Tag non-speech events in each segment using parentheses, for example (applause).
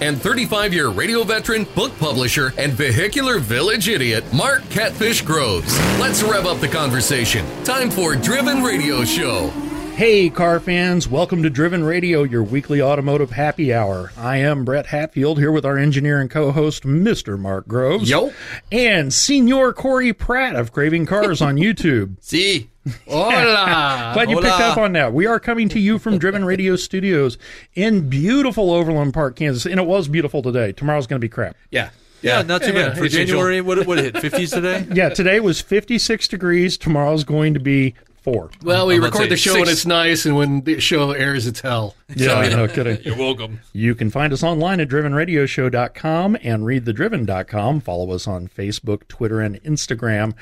and 35 year radio veteran, book publisher, and vehicular village idiot, Mark Catfish Groves. Let's rev up the conversation. Time for Driven Radio Show. Hey, car fans, welcome to Driven Radio, your weekly automotive happy hour. I am Brett Hatfield here with our engineer and co host, Mr. Mark Groves. Yo. And Senior Corey Pratt of Craving Cars on YouTube. (laughs) See. Hola. (laughs) Glad you Hola. picked up on that. We are coming to you from Driven Radio Studios in beautiful Overland Park, Kansas. And it was beautiful today. Tomorrow's going to be crap. Yeah. Yeah, not too Yeah, bad. For. January, what, what it hit? 50s today? (laughs) Yeah, today was 56 degrees. Tomorrow's going to be four. Well, we I'm record the say show when it's nice, and when the show airs, it's hell. Yeah, no kidding. (laughs) You're welcome. You can find us online at drivenradioshow.com and readthedriven.com. Follow us on Facebook, Twitter, and Instagram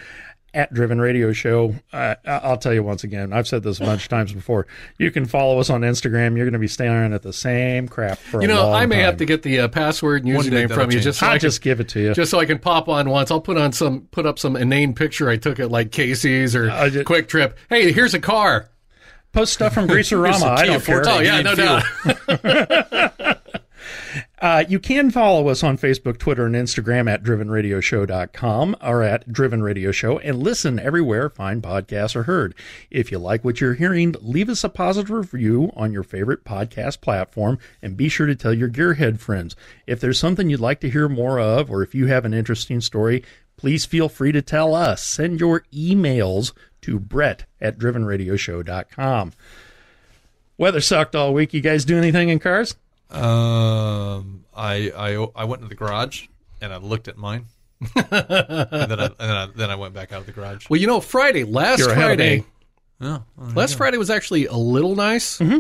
at Driven Radio Show. Uh, I'll tell you once again, I've said this a bunch of times before. You can follow us on Instagram. You're going to be staring at the same crap for You a know, I may time. have to get the uh, password and One day username from you just so I'll I can, just give it to you. just so I can pop on once. I'll put on some put up some inane picture I took at like Casey's or I ju- Quick Trip. Hey, here's a car. Post stuff from Greaser Rama. (laughs) I don't care. Oh yeah, no doubt. (laughs) Uh, you can follow us on Facebook, Twitter, and Instagram at drivenradioshow.com or at Driven Radio Show and listen everywhere fine podcasts are heard. If you like what you're hearing, leave us a positive review on your favorite podcast platform and be sure to tell your gearhead friends. If there's something you'd like to hear more of or if you have an interesting story, please feel free to tell us. Send your emails to brett at drivenradioshow.com. Weather sucked all week. You guys do anything in cars? Um, I, I, I went into the garage and I looked at mine. and then I, and then I, then I went back out of the garage. Well, you know, Friday, last You're ahead of Friday, me. Oh, well, last Friday was actually a little nice. Mm-hmm.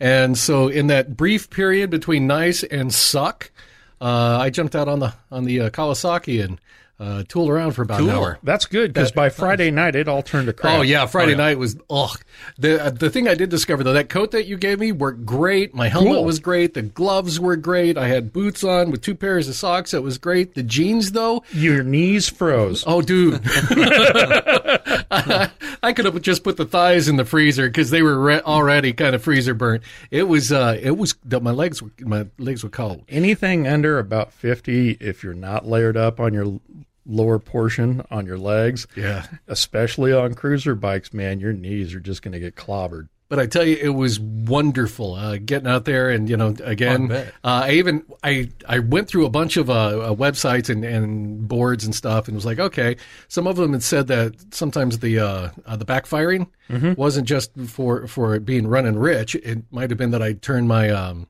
And so, in that brief period between nice and suck, uh, I jumped out on the on the uh, Kawasaki and uh, tooled around for about an hour. That's good because by Friday night it all turned to crap. Oh yeah, Friday night was ugh. The uh, the thing I did discover though, that coat that you gave me worked great. My helmet Cool. was great. The gloves were great. I had boots on with two pairs of socks. That was great. The jeans though, Your knees froze. oh dude, (laughs) I could have just put the thighs in the freezer because they were re- already kind of freezer burnt. It was uh, it was my legs were my legs were cold. Anything under about 50, if you're not layered up on your lower portion on your legs, Yeah. especially on cruiser bikes, man, your knees are just going to get clobbered. But I tell you, it was wonderful uh, getting out there, and you know, again, I uh. I even I I went through a bunch of uh, uh, websites and, and boards and stuff, and was like, okay, some of them had said that sometimes the uh, uh, the backfiring wasn't just for for it being running rich. It might have been that I turned my um,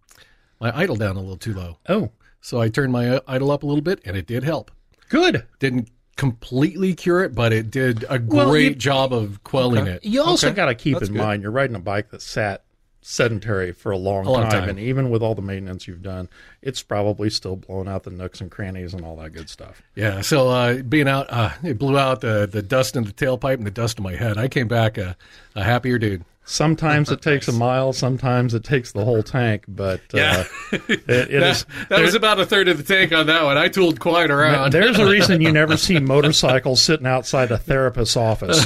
my idle down a little too low, Oh, so I turned my idle up a little bit, and it did help. Good. Didn't completely cure it, but it did a Well, great you- job of quelling it. You also Okay. got to keep That's in good. mind you're riding a bike that sat sedentary for a long, A long time, time. and even with all the maintenance you've done, it's probably still blowing out the nooks and crannies and all that good stuff. Yeah, so uh, being out, uh, it blew out the, the dust in the tailpipe and the dust in my head. I came back a, a happier dude. Sometimes it takes a mile, sometimes it takes the whole tank, but uh, it, it is. That was about a third of the tank on that one. I tooled quite around. There's a reason you never (laughs) see motorcycles sitting outside a therapist's office.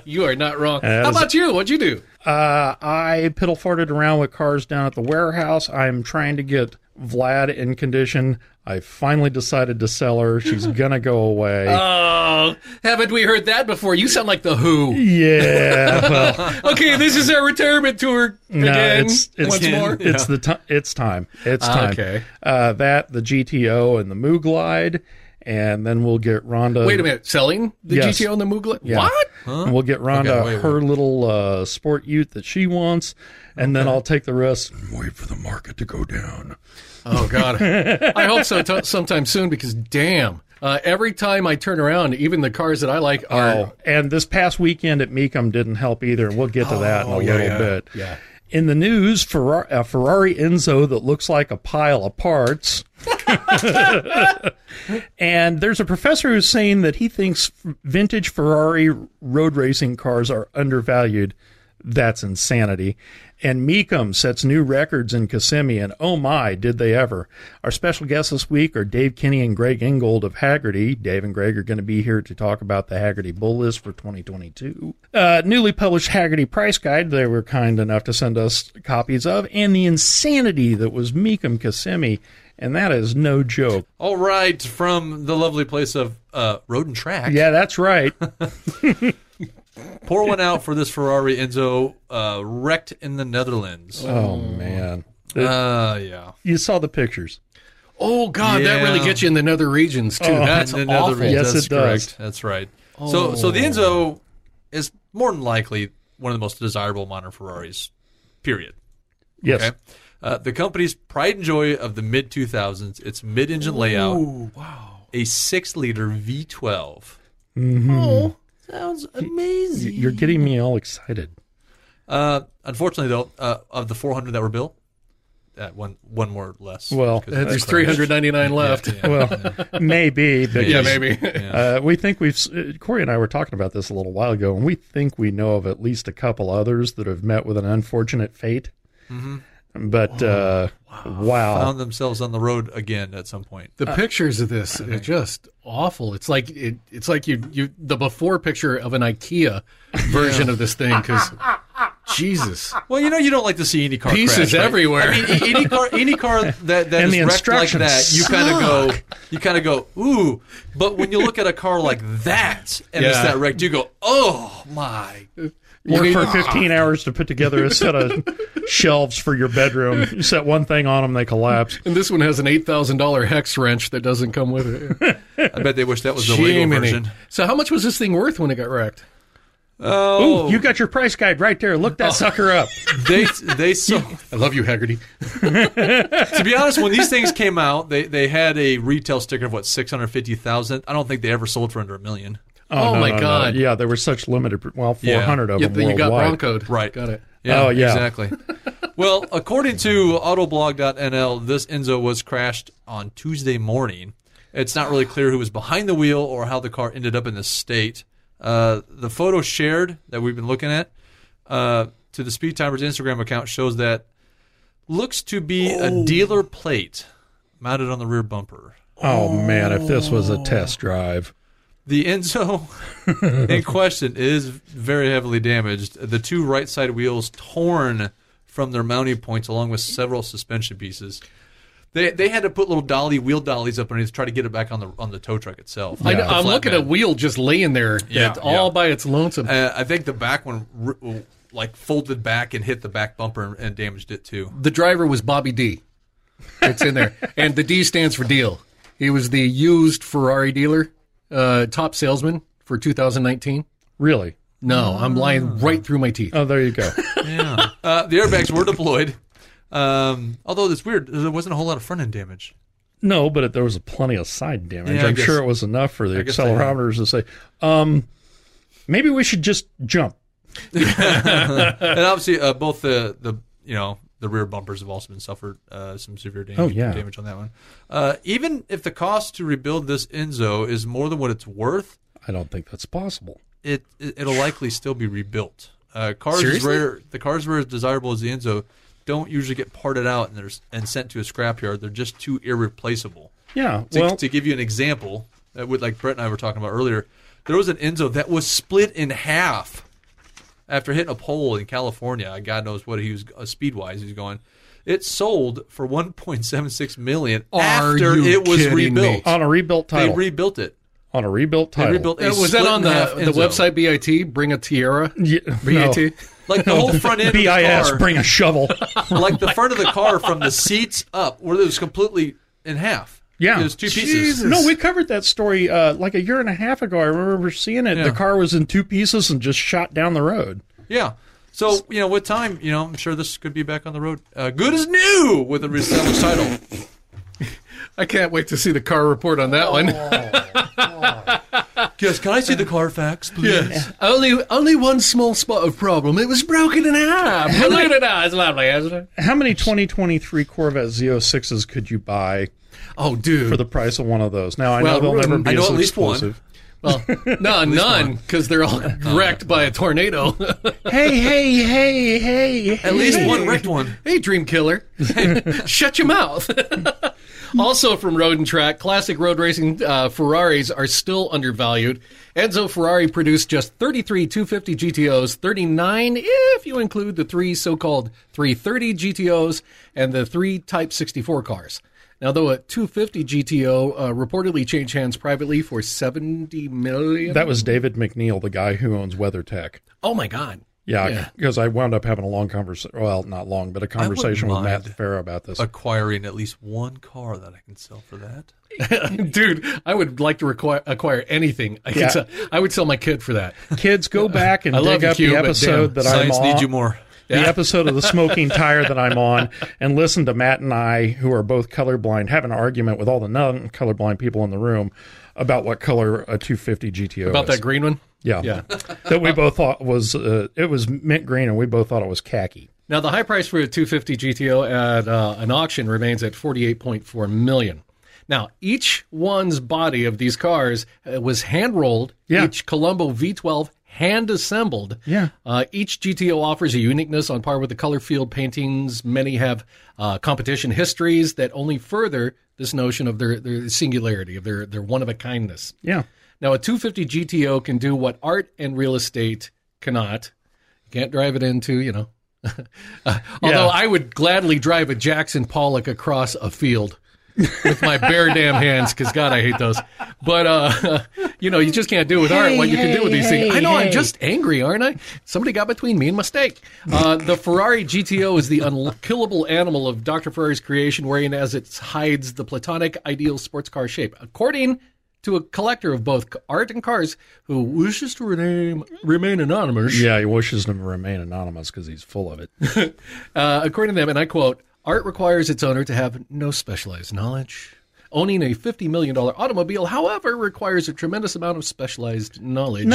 (laughs) you are not wrong. that How about you? What'd you do? Uh, I piddle farted around with cars down at the warehouse. I'm trying to get Vlad in condition. I finally decided to sell her. She's (laughs) gonna go away. Oh, haven't we heard that before? You sound like the Who. yeah, (laughs) well, Okay, this is our retirement tour no, again. it's it's once more. it's the ti it's time. It's time. Okay. Uh, that the GTO and the Mooglide, and then we'll get Rhonda. Wait a minute, selling the Yes. GTO and the Moogla? Yeah. What? And we'll get Rhonda Okay, wait, her little uh, sport ute that she wants, and then I'll take the rest. and Wait for the market to go down. Oh God, (laughs) I hope so t- sometime soon because damn, uh, every time I turn around, even the cars that I like are Oh, and this past weekend at Mecum didn't help either, and we'll get to that in a Oh, yeah, little yeah, bit. yeah. In the news, Ferrari, a Ferrari Enzo that looks like a pile of parts. (laughs) and there's a professor who's saying that he thinks vintage Ferrari road racing cars are undervalued. That's insanity. And Mecum sets new records in Kissimmee, and oh my, did they ever. Our special guests this week are Dave Kinney and Greg Ingold of Hagerty. Dave and Greg are going to be here to talk about the Hagerty Bull List for 2022. Uh, newly published Hagerty Price Guide, they were kind enough to send us copies of, and the insanity that was Mecum Kissimmee, and that is no joke. All right, from the lovely place of uh, Road and Track. Yeah, that's right. (laughs) Pour one out for this Ferrari Enzo uh, wrecked in the Netherlands. oh, man. Uh, yeah. You saw the pictures. Oh God, that really gets you in the nether regions too. Oh, That's In the awful. Netherlands, Yes, that's it does. correct. That's right. So, so the Enzo is more than likely one of the most desirable modern Ferraris. Period. Yes. Okay. Uh, the company's pride and joy of the mid 2000s. Its mid-engine layout. wow. A six-liter V12. Oh, Sounds amazing. You're getting me all excited. Uh, unfortunately, though, uh, of the 400 that were built, uh, one one more less. Well, there's that's 399 left. Yeah, Well, maybe. Because, (laughs) Yeah, maybe. Uh, we think we've. uh, Corey and I were talking about this a little while ago, and we think we know of at least a couple others that have met with an unfortunate fate. But uh, wow, found themselves on the road again at some point. The pictures of this are just awful. It's like it, it's like you you the before picture of an IKEA version of this thing because Jesus, Well, you know, you don't like to see any car Pieces crash, right? everywhere. I mean, any car, any car that that And is wrecked like that, you kind of go, you kind of go, ooh. But when you look at a car like that and it's that wrecked, you go, oh my. Work for 15 ah. hours to put together a set of (laughs) shelves for your bedroom. You set one thing on them, they collapse. and this one has an eight thousand dollar hex wrench that doesn't come with it. (laughs) I bet they wish that was the legal Jiminy. version. So how much was this thing worth when it got wrecked? Oh, Ooh, you got your price guide right there. Look that oh. sucker up. (laughs) they they so I love you, Hagerty. to be honest, when these things came out, they they had a retail sticker of what six hundred fifty thousand. I don't think they ever sold for under a million. Oh, my God. Yeah, there were such limited. Well, Yeah. 400 of Yeah, them you got worldwide. broncoed. Right. Got it. Yeah, Oh, yeah. exactly. (laughs) well, according to Autoblog.nl, this Enzo was crashed on Tuesday morning. It's not really clear who was behind the wheel or how the car ended up in this state. Uh, the photo shared that we've been looking at uh, to the Speed Timers Instagram account shows that looks to be a dealer plate mounted on the rear bumper. Oh man, if this was a test drive. The Enzo (laughs) in question is very heavily damaged. The two right side wheels torn from their mounting points, along with several suspension pieces. They they had to put little dolly wheel dollies up underneath to try to get it back on the on the tow truck itself. I, The I'm looking at a wheel just laying there, Yeah, all yeah. by its lonesome. Uh, I think the back one r- like folded back and hit the back bumper and damaged it too. the driver was Bobby D. It's in there, and the D stands for deal. He was the used Ferrari dealer, uh, top salesman for 2019. Really? No, I'm lying right through my teeth. Oh, there you go. (laughs) Yeah. uh, the airbags were deployed. Um, although it's weird, there wasn't a whole lot of front end damage. No, but it, there was plenty of side damage. Yeah, I I'm guess- sure it was enough for the I guess they have. accelerometers to say, um, maybe we should just jump. (laughs) and obviously, uh, both the the you know the rear bumpers have also been suffered uh, some severe damage, Oh, yeah. damage on that one. Uh, even if the cost to rebuild this Enzo is more than what it's worth, I don't think that's possible. it, it it'll likely still be rebuilt. Uh, cars Seriously? rare, the cars were as desirable as the Enzo don't usually get parted out and there's and sent to a scrapyard. They're just too irreplaceable. Yeah. To, well, to give you an example, uh, with like Brett and I were talking about earlier, there was an Enzo that was split in half after hitting a pole in California. God knows what he was uh, speed wise. He was going. It sold for 1.76 million Are after you it was kidding me? rebuilt. on a rebuilt They title. rebuilt it. on a rebuilt They title. rebuilt a was that split on in half the, the Enzo. website BIT? Bring a Trailer? Yeah, BIT? no. Like the whole front end of the (laughs) BIS, car, bring a shovel. (laughs) like the front of the (laughs) car from the seats up, where it was completely in half. Yeah. it was two pieces. Jesus. No, we covered that story uh, like a year and a half ago. I remember seeing it. Yeah. The car was in two pieces and just shot down the road. Yeah. So you know, with time, you know, I'm sure this could be back on the road, uh, good as new with a reestablished title. (laughs) I can't wait to see the car report on that one. Yes, can I see the Carfax, please? Yes. Only only one small spot of problem. It was broken in half. But look at that. It's lovely, isn't it? How many 2023 Corvette Z06s could you buy Oh, dude. for the price of one of those? Now I Well, know they'll never be I know as at least one. explosive. well, (laughs) no, none, because they're all (laughs) wrecked by a tornado. (laughs) hey, hey, hey, hey! At least one wrecked one. hey, Dream Killer, shut your mouth. also from Road and Track, classic road racing uh, Ferraris are still undervalued. Enzo Ferrari produced just 33 250 GTOs, 39 if you include the three so-called 330 GTOs and the three Type 64 cars. Now, though a 250 GTO uh, reportedly changed hands privately for 70 million. That was David MacNeil, the guy who owns WeatherTech. oh my God. Yeah, Yeah. because I wound up having a long conversation. Well, not long, but a conversation with Matt mind Farah about this. Acquiring at least one car that I can sell for that. (laughs) Dude, I would like to require, acquire anything. I, Yeah. sell, I would sell my kid for that. Kids, go (laughs) back and I dig you, up Q, the episode damn, that I'm Science on. needs you more. The episode of the smoking (laughs) tire that I'm on, and listen to Matt and I, who are both colorblind, have an argument with all the non-colorblind people in the room about what color a 250 GTO About is. that green one? yeah, Yeah. (laughs) that we both thought was uh, it was mint green, and we both thought it was khaki. Now, the high price for a 250 GTO at uh, an auction remains at 48.4 million. Now, each one's body of these cars uh, was hand rolled. Yeah. Each Colombo V12 hand assembled. Yeah. Uh, each GTO offers a uniqueness on par with the color field paintings. Many have uh, competition histories that only further this notion of their, their singularity, of their, their one of a kindness. Yeah, Now, a 250 GTO can do what art and real estate cannot. You can't drive it into, you know. (laughs) Uh, although I would gladly drive a Jackson Pollock across a field with my bare damn hands, because God, I hate those. But uh, (laughs) you know, you just can't do with art what you can do with these things. I know I'm just angry, aren't I? Somebody got between me and my steak. Uh, the Ferrari GTO is the unkillable animal of Dr. Ferrari's creation, wherein as it hides the platonic ideal sports car shape. According to a collector of both art and cars who wishes to rename, remain anonymous. yeah. He wishes to remain anonymous because he's full of it. (laughs) Uh, according to them, and I quote, art requires its owner to have no specialized knowledge. Owning a $50 million automobile, however, requires a tremendous amount of specialized knowledge.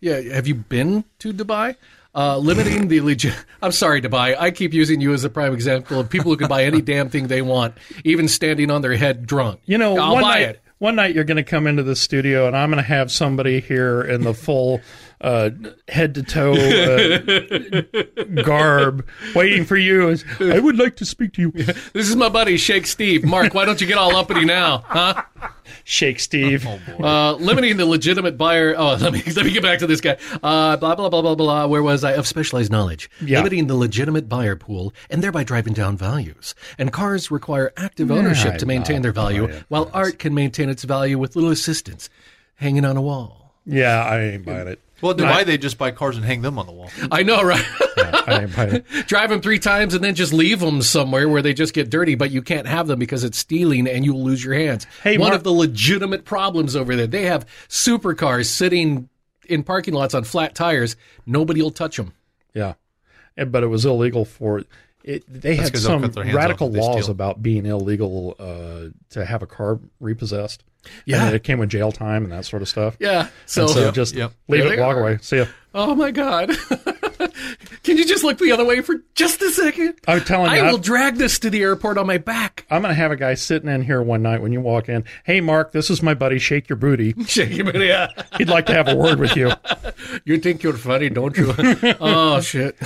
Yeah, have you been to Dubai? Uh, limiting the legit. I'm sorry, Dubai. I keep using you as a prime example of people who can buy any (laughs) damn thing they want, even standing on their head drunk. You know, I'll one buy night, it. one night you're going to come into the studio, and I'm going to have somebody here in the full uh, head to toe uh, (laughs) garb, waiting for you. I would like to speak to you, This is my buddy Shake Steve. Mark, why don't you get all uppity now, huh? Shake Steve. Uh, limiting the legitimate buyer. Oh, (laughs) let me let me get back to this guy. Uh, blah blah blah blah blah. Where was I? Of specialized knowledge. Yeah. Limiting the legitimate buyer pool and thereby driving down values. And cars require active ownership to maintain their value, while art can maintain its value with little assistance, hanging on a wall. Yeah, I ain't buying it. Well, Dubai, they just buy cars and hang them on the wall. I know, right? Yeah, I ain't buying it. (laughs) Drive them three times and then just leave them somewhere where they just get dirty, but you can't have them because it's stealing and you'll lose your hands. Hey, One Mark- of the legitimate problems over there, they have supercars sitting in parking lots on flat tires. Nobody will touch them. Yeah, And- but it was illegal for it. They had 'cause they'll some cut their hands off radical laws steal. about being illegal uh, to have a car repossessed. Yeah. and it came with jail time and that sort of stuff. Yeah. So, so just yep. leave There it, walk are. away. See ya. oh my God. (laughs) Can you just look the other way for just a second? I'm telling you, I I- will drag this to the airport on my back. I'm gonna have a guy sitting in here one night when you walk in. Hey, Mark, this is my buddy. Shake your booty. (laughs) Shake your booty. Yeah. (laughs) He'd like to have a word with you. You think you're funny, don't you? oh, shit.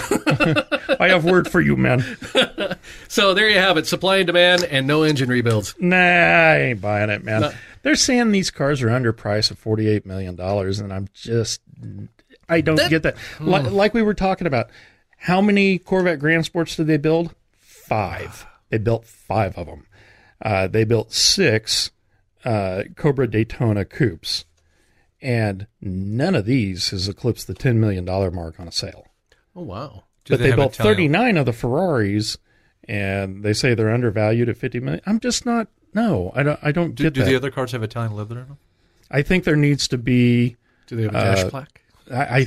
I have word for you, man. So there you have it supply and demand and no engine rebuilds. Nah, I ain't buying it, man. No. They're saying these cars are underpriced at forty-eight million dollars, and I'm just, I don't get that. Like, like we were talking about, how many Corvette Grand Sports did they build? Five. They built five of them. Uh, they built six uh, Cobra Daytona coupes, and none of these has eclipsed the ten million dollar mark on a sale. Oh, wow. Do but they, have built 39 of the Ferraris, and they say they're undervalued at 50 million. I'm just not. No, I don't. I don't Do, get do that. the other cars have Italian leather in them? I think there needs to be. Do they have a dash Uh, plaque? I.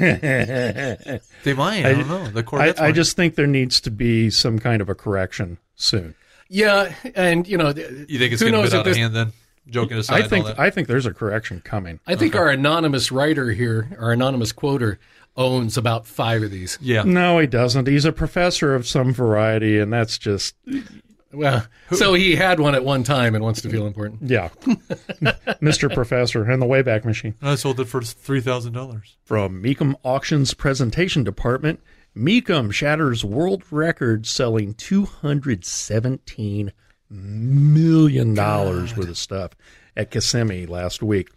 I, They might. I, don't know. The I, Corvettes. I might. just think there needs to be some kind of a correction soon. Yeah, and you know, You think it's who getting a knows bit out this, of hand then? joking aside. I think all that. I think there's a correction coming. I think our anonymous writer here, our anonymous quoter, owns about five of these. yeah. No, he doesn't. He's a professor of some variety, and that's just Well, so he had one at one time and wants to feel important. yeah, (laughs) Mr. Professor and the Wayback Machine. I sold it for three thousand dollars. From Mecum Auctions Presentation Department, Mecum shatters world record selling $217 million worth of stuff at Kissimmee last week.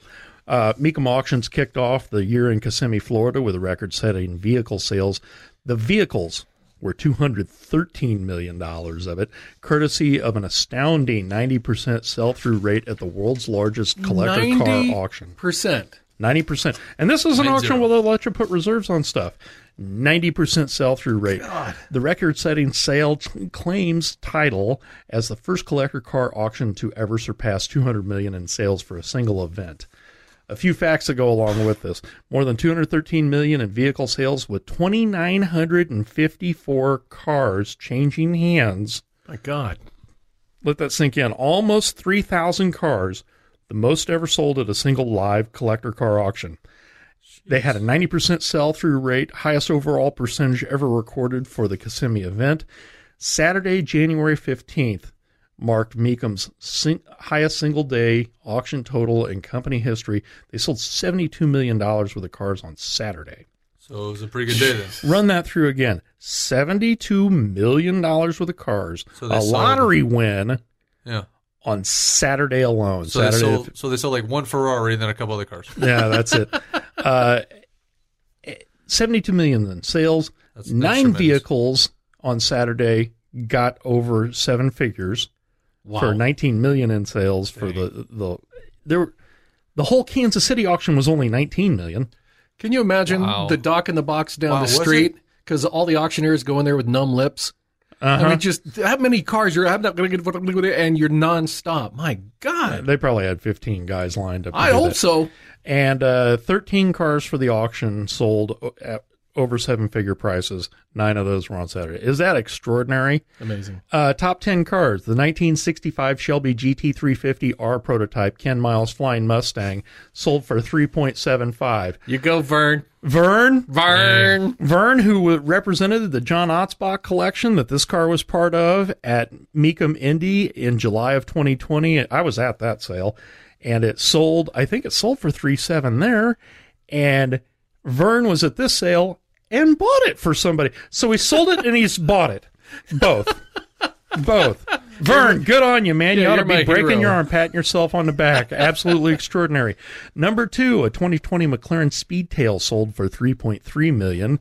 Uh, Mecum Auctions kicked off the year in Kissimmee, Florida with a record setting vehicle sales. The vehicles were $213 million of it, courtesy of an astounding 90% sell through rate at the world's largest collector car auction. Percent. Ninety percent, and this is an Nine auction zero. where they'll let you put reserves on stuff. Ninety percent sell through rate. The record-setting sale t- claims title as the first collector car auction to ever surpass two hundred million in sales for a single event. A few facts that go along with this: more than two hundred thirteen million in vehicle sales, with twenty nine hundred and fifty-four cars changing hands My God. let that sink in. Almost 3,000 cars, the most ever sold at a single live collector car auction. They had a 90% sell through rate, highest overall percentage ever recorded for the Kissimmee event. Saturday, January 15th, marked Mecum's sing- highest single day auction total in company history. They sold $72 million worth of cars on Saturday. So it was a pretty good day then. (laughs) Run that through again $72 million worth of cars. So they a sold- lottery win Yeah. on Saturday alone. So they Saturday, sold. So they sold like one Ferrari and then a couple other cars. (laughs) yeah, that's it. Uh, Seventy-two million in sales. That's- that's Nine tremendous. vehicles on Saturday got over seven figures Wow. for nineteen million in sales for the the there. The whole Kansas City auction was only nineteen million. Can you imagine Wow. the dock in the box down Wow, the street? Because all the auctioneers go in there with numb lips. Uh-huh. I mean, just how many cars you're I'm not going to get, and you're nonstop. My God, They probably had fifteen guys lined up. I do hope that. so. And uh, 13 cars for the auction sold at over seven figure prices. Nine of those were on Saturday. Is that extraordinary? Amazing. Uh, top 10 cars. The 1965 Shelby GT350R prototype, Ken Miles Flying Mustang, sold for 3.75. You go, Vern. Vern, Vern. Vern, who represented the John Otzbach collection that this car was part of at Mecum Indy in July of 2020. I was at that sale, and it sold. I think it sold for three seven there, and Vern was at this sale and bought it for somebody. So he sold it and he's bought it, both. Both. Vern, good on you, man. you ought to be breaking hero. your arm, patting yourself on the back. (laughs) Absolutely extraordinary. Number two, a 2020 McLaren Speedtail sold for 3.3 million.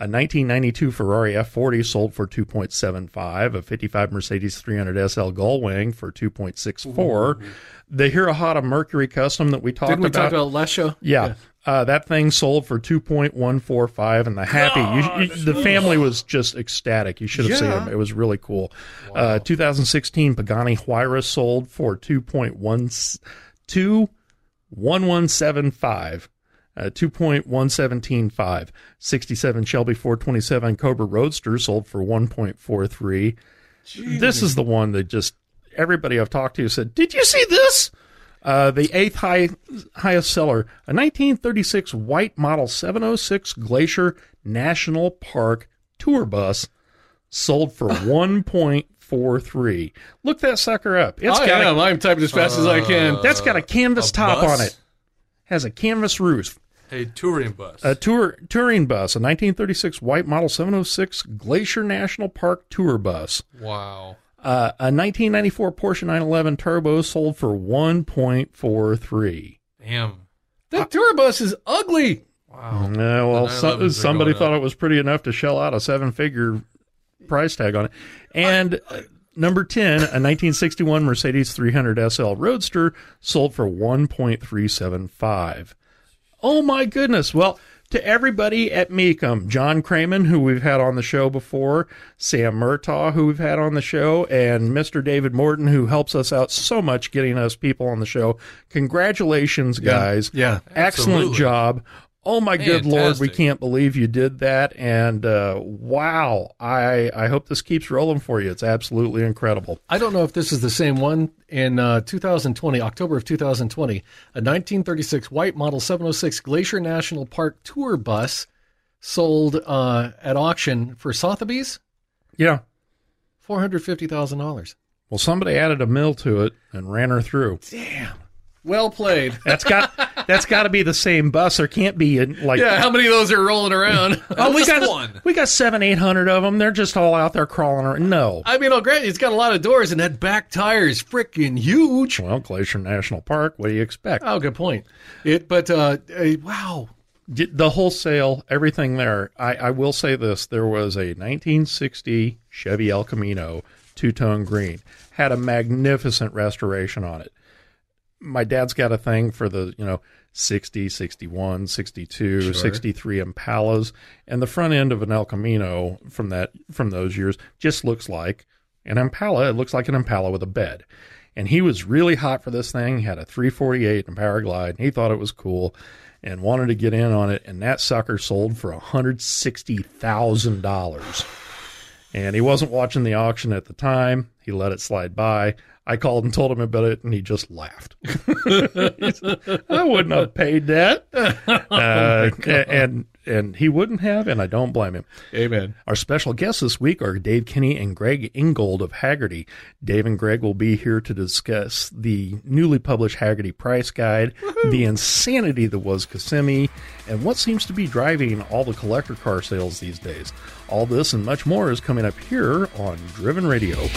A 1992 Ferrari F40 sold for 2.75, a 55 Mercedes 300 SL Gullwing for 2.64. The Hirohata Mercury Custom that we talked Didn't we about. we about last show? Yeah. yeah. Uh, that thing sold for 2.145 and the happy you, you, the family was just ecstatic you should have yeah. seen them it was really cool uh, wow. uh, 2016 pagani huayra sold for 2.1 2.1175 uh, 2.1175 67 Shelby 427 Cobra Roadster sold for 1.43 this is the one that just everybody I've talked to said did you see this uh, the eighth high, highest seller, a 1936 white model 706 Glacier National Park tour bus, sold for (laughs) 1.43. Look that sucker up. It's I got am. a, I'm typing as fast as I can. that's got a canvas a top bus? on it. Has a canvas roof. A touring bus. A tour touring bus, a 1936 white model 706 Glacier National Park tour bus. wow. Uh, a 1994 Porsche 911 Turbo sold for 1.43. Damn. That tour bus is ugly. Wow. Yeah, well, so, somebody thought up. it was pretty enough to shell out a seven-figure price tag on it. And uh, number ten, a 1961 Mercedes 300 SL Roadster sold for 1.375. Oh my goodness! Well, to everybody at Mecum, John Kraman, who we've had on the show before, Sam Murtaugh, who we've had on the show, and Mr. David Morton, who helps us out so much getting us people on the show. Congratulations, guys! Yeah. excellent job. Oh my good lord, we can't believe you did that. And uh, wow, I I hope this keeps rolling for you. It's absolutely incredible. I don't know if this is the same one. In uh, 2020, October of 2020, a 1936 white Model 706 Glacier National Park tour bus sold uh, at auction for Sotheby's Yeah. $450,000. Well, somebody added a mill to it and ran her through. Well played. (laughs) That's got that's got to be the same bus. There can't be a, like Yeah, how many of those are rolling around? (laughs) oh we got one. we got seven eight hundred of them. They're just all out there crawling around. No. I mean, oh, great. It's got a lot of doors, and that back tire is freaking huge. Well, Glacier National Park. What do you expect? Oh, good point. It, but uh, uh, wow, the wholesale, everything there. I, I will say this: there was a 1960 Chevy El Camino two-tone green, had a magnificent restoration on it. My dad's got a thing for the you know 60, 61, 62, 63 Impalas, and the front end of an El Camino from that from those years just looks like an Impala. It looks like an Impala with a bed. And he was really hot for this thing. He had a 348 and Powerglide, and he thought it was cool and wanted to get in on it. And that sucker sold for $160,000. And he wasn't watching the auction at the time. He let it slide by. I called and told him about it, and he just laughed. Said, (laughs) I wouldn't have paid that, (laughs) uh, and and he wouldn't have, and I don't blame him. amen. Our special guests this week are Dave Kinney and Greg Ingold of Hagerty. Dave and Greg will be here to discuss the newly published Hagerty Price Guide, the insanity that was Kissimmee, and what seems to be driving all the collector car sales these days. All this and much more is coming up here on Driven Radio.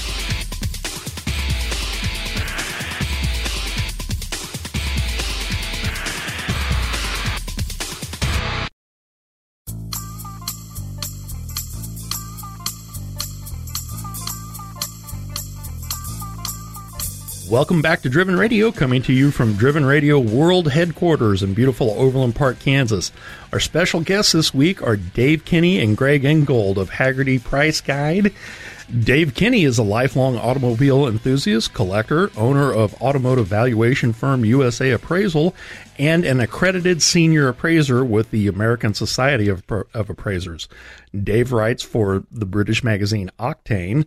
Welcome back to Driven Radio, coming to you from Driven Radio World Headquarters in beautiful Overland Park, Kansas. Our special guests this week are Dave Kinney and Greg Ingold of Hagerty Price Guide. Dave Kinney is a lifelong automobile enthusiast, collector, owner of automotive valuation firm USA Appraisal, and an accredited senior appraiser with the American Society of, of Appraisers. Dave writes for the British magazine Octane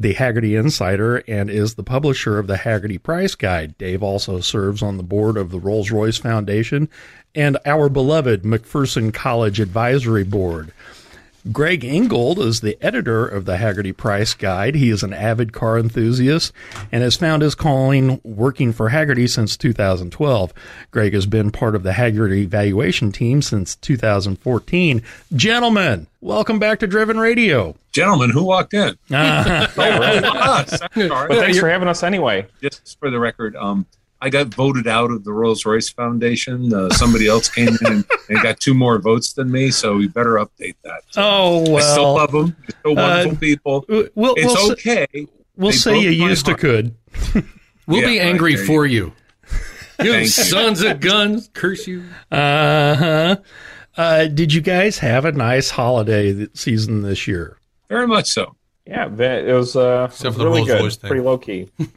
the Hagerty Insider and is the publisher of the Hagerty Price Guide. Dave also serves on the board of the Rolls Royce Foundation and our beloved McPherson College Advisory Board. Greg Ingold is the editor of the Hagerty Price Guide. He is an avid car enthusiast and has found his calling working for Hagerty since 2012. Greg has been part of the Hagerty valuation team since 2014. Gentlemen, welcome back to Driven Radio. Gentlemen, who walked in? Uh, (laughs) Oh, really? Us. I'm sorry. Well, thanks for having us anyway. Just for the record, um, I got voted out of the Rolls Royce Foundation. Uh, somebody else came in and, and got two more votes than me, so we better update that. oh I still love them. They're still wonderful people. we'll we'll, It's say- okay. we'll They say you broke my used to could. (laughs) We'll Yeah, be angry there you for you. (laughs) You you. sons of guns, curse you. Uh-huh. Uh Did you guys have a nice holiday season this year? Very much so. Yeah, it was uh, Except for the really good. Royce thing. Pretty low key. (laughs)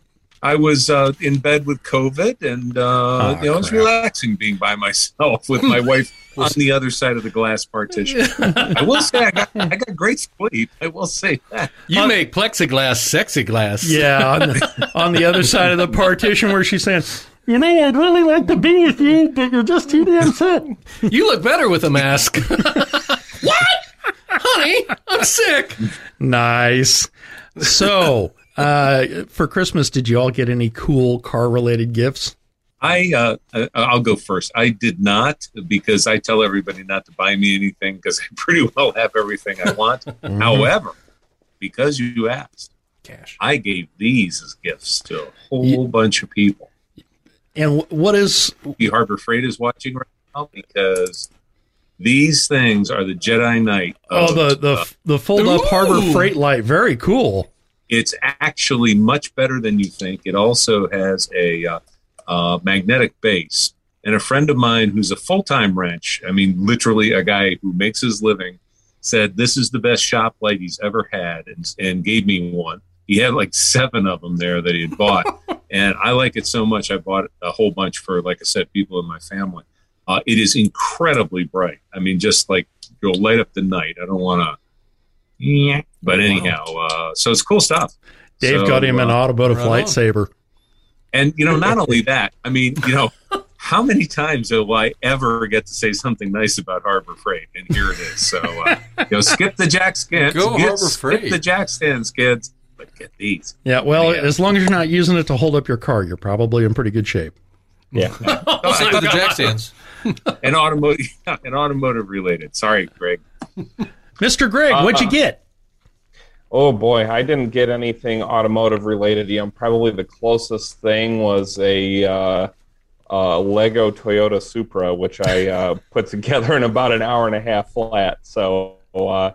I was uh, in bed with COVID, and uh, Ah, you know, it was relaxing being by myself with my wife (laughs) on the other side of the glass partition. (laughs) I will say, I got, I got great sleep. I will say that. You make plexiglass sexy glass. Yeah, on the, on the other side of the partition where she's saying, "You know, I'd really like to be with you, but you're just too damn sick." (laughs) You look better with a mask. what? Honey, I'm sick. Nice. So, uh, for Christmas, did you all get any cool car-related gifts? I uh, I'll go first. I did not because I tell everybody not to buy me anything because I pretty well have everything I want. However, because you asked, Cash. I gave these as gifts to a whole bunch of people. And what is? The Harbor Freight is watching right now because these things are the Jedi Knight. Oh, of, the the uh, the fold-up Harbor Freight light. Very cool. It's actually much better than you think. It also has a uh, uh, magnetic base. And a friend of mine who's a full time wrench, I mean, literally a guy who makes his living, said this is the best shop light he's ever had and, and gave me one. He had like seven of them there that he had bought. (laughs) and I like it so much, I bought a whole bunch for, like I said, people in my family. Uh, it is incredibly bright. I mean, just like you'll light up the night. I don't want to. Yeah. But anyhow, uh, so it's cool stuff. Dave So, got him an uh, automotive right lightsaber. And you know, not only (laughs) that, I mean, you know, how many times will I ever get to say something nice about Harbor Freight? And here it is. So, uh, (laughs) you know, skip the jack skins. Go get- Harbor skip Freight. the jack stands, kids. But get these. Yeah, well, Yeah. as long as you're not using it to hold up your car, you're probably in pretty good shape. Yeah. (laughs) Stick to the jack stands. And automotive, and automotive related. Sorry, Greg. Mr. Greg, what'd you Uh, get? Oh boy, I didn't get anything automotive related. You know, probably the closest thing was a uh, uh, Lego Toyota Supra, which I uh, put together in about an hour and a half flat. So uh,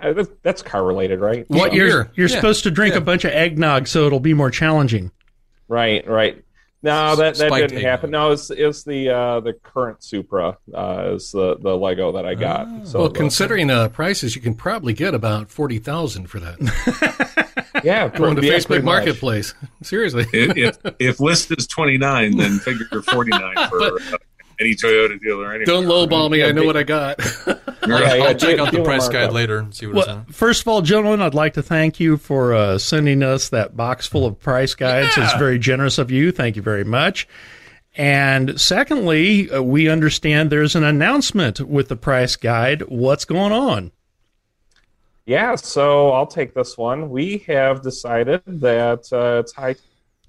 that's- that's car related, right? What You're, year? you're Yeah, supposed to drink yeah. a bunch of eggnog so it'll be more challenging. Right, right. No, that, that didn't eggnog. happen. No, it's it's the uh, the current Supra uh, is the, the Lego that I got. so Well, the- considering uh, prices, you can probably get about forty thousand for that. (laughs) yeah, Going to yeah, Facebook pretty much. Marketplace. (laughs) Seriously. If, if, if list is 29, then figure 49 (laughs) for uh, any Toyota dealer. Anywhere. Don't lowball me. I know what I got. (laughs) (laughs) Yeah, I'll, yeah, I'll check out the price markup. guide later and see what it's Well, on. first of all, gentlemen, I'd like to thank you for uh, sending us that box full of price guides. It's very generous of you. Thank you very much. And secondly, uh, we understand there's an announcement with the price guide. What's going on? Yeah, so I'll take this one. We have decided that uh, it's high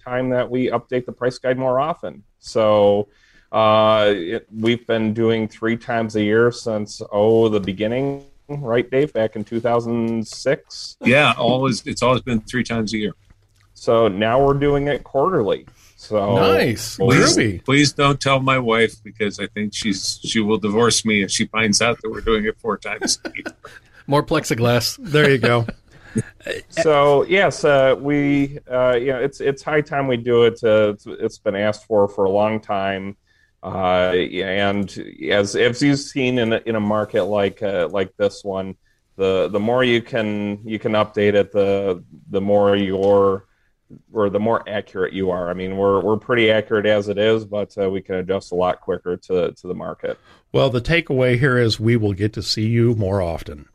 time that we update the price guide more often. So uh, it, we've been doing three times a year since oh the beginning, right, Dave? Back in 2006. Yeah, always. It's always been three times a year. So now we're doing it quarterly. So Nice. Please, Groovy. please don't tell my wife because I think she's she will divorce me if she finds out that we're doing it four times a year. (laughs) More plexiglass. There you go. (laughs) so yes, uh, we uh, you know it's it's high time we do it. Uh, it's, it's been asked for for a long time, uh, and as as you've seen in a, in a market like uh, like this one, the the more you can you can update it, the the more your or the more accurate you are. I mean, we're we're pretty accurate as it is, but uh, we can adjust a lot quicker to to the market. Well, the takeaway here is we will get to see you more often.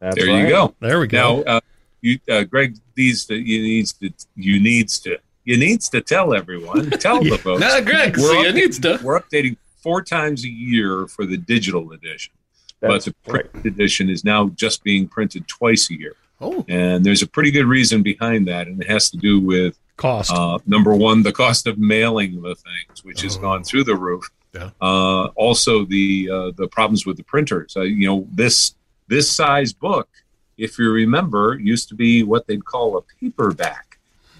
That's there right. you go. There we go. Now, uh, you, uh, Greg, these to, you needs to you needs to you needs to tell everyone. Tell the (laughs) folks. Nah, Greg, We're see, up- it to. We're updating four times a year for the digital edition, That's but the right. print edition is now just being printed twice a year. Oh, And there's a pretty good reason behind that, and it has to do with Cost. uh, number one, the cost of mailing the things, which has Oh. gone through the roof. Yeah. Uh, also, the uh, the problems with the printers. Uh, you know, this this size book, if you remember, used to be what they'd call a paperback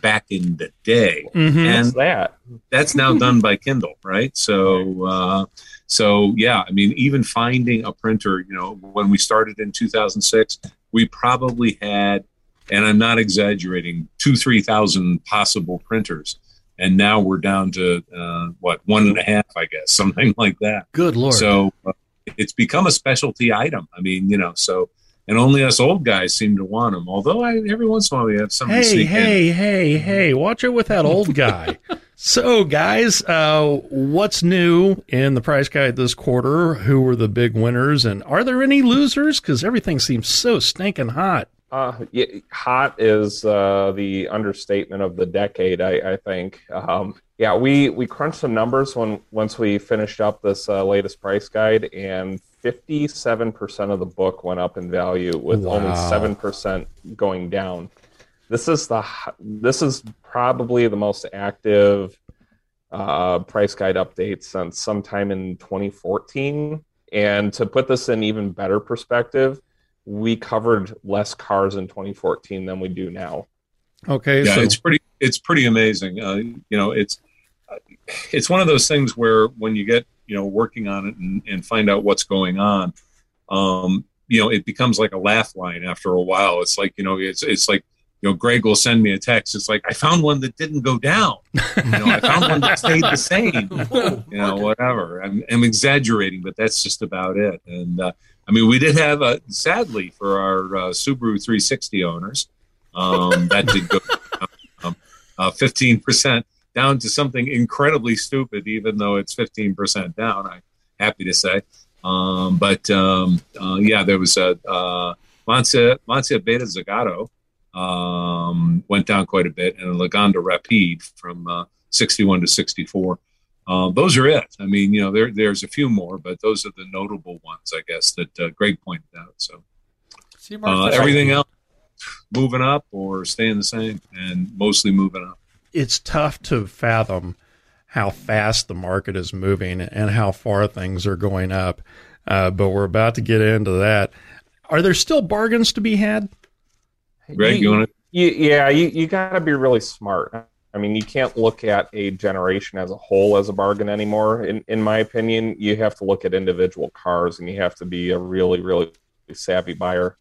back in the day, Mhm. and What's that? that's now done by Kindle, right? So, uh, so yeah, I mean, even finding a printer, you know, when we started in 2006, we probably had, and I'm not exaggerating, two, three thousand possible printers, and now we're down to uh, what one and a half, I guess, (laughs) something like that. good lord. So uh, it's become a specialty item. I mean, you know, so. And only us old guys seem to want them. Although I, every once in a while we have somebody Hey, sneak in. hey, hey, hey, watch it with that old guy. (laughs) so, guys, uh, what's new in the price guide this quarter? Who were the big winners? And are there any losers? Because everything seems so stinking hot. Uh, yeah, hot is uh, the understatement of the decade, I, I think. Um, yeah, we, we crunched some numbers when once we finished up this uh, latest price guide, and 57% of the book went up in value, with only 7% going down. This is the this is probably the most active uh, price guide update since sometime in 2014. And to put this in even better perspective, we covered less cars in 2014 than we do now. Okay, yeah so it's pretty it's pretty amazing uh, you know it's it's one of those things where when you get you know working on it and, and find out what's going on um you know it becomes like a laugh line after a while. It's like you know it's it's like you know greg will send me a text. It's like i found one that didn't go down. (laughs) You know i found one that stayed the same. (laughs) You know whatever. I'm, I'm exaggerating but that's just about it. And uh, i mean we did have a sadly for our uh, subaru 360 owners um, that did go um, uh, 15% down to something incredibly stupid even though it's 15% down I'm happy to say. Um, but um, uh, yeah, there was a uh, Lancia, Lancia Beta Zagato um, went down quite a bit, and a Lagonda Rapide from uh, 61 to 64. Uh, those are it. I mean, you know, there, there's a few more, but those are the notable ones, I guess, that uh, Greg pointed out. So uh, everything else moving up or staying the same, and mostly moving up. It's tough to fathom how fast the market is moving and how far things are going up. Uh, but we're about to get into that. Are there still bargains to be had? Greg, you, you want to? yeah, you, you got to be really smart. I mean, you can't look at a generation as a whole as a bargain anymore. In in my opinion, you have to look at individual cars, and you have to be a really, really savvy buyer.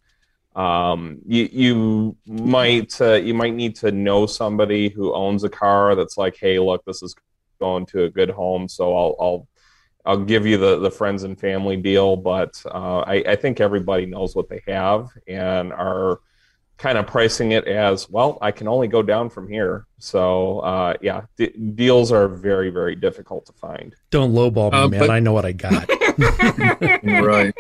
Um, you you might uh, you might need to know somebody who owns a car that's like, hey, look, this is going to a good home, so I'll I'll I'll give you the the friends and family deal. But uh, I, I think everybody knows what they have and are kind of pricing it as well i can only go down from here. So uh, yeah d- deals are very very difficult to find. Don't lowball me uh, man. but... i know what i got. (laughs) (laughs) Right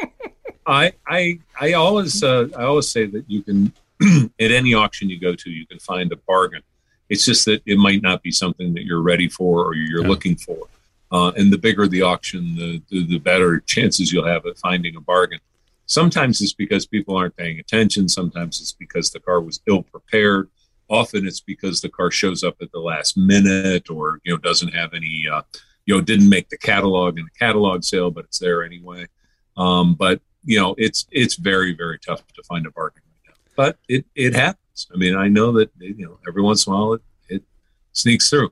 i i i always uh, i always say that you can (clears throat) at any auction you go to you can find a bargain it's just that it might not be something that you're ready for or you're yeah. looking for uh, and the bigger the auction the, the the better chances you'll have at finding a bargain Sometimes it's because people aren't paying attention. Sometimes it's because the car was ill prepared. Often it's because the car shows up at the last minute or you know doesn't have any uh, you know didn't make the catalog in the catalog sale, but it's there anyway. Um, but you know it's it's very very tough to find a bargain right now. But it it happens. I mean I know that you know every once in a while it, it sneaks through.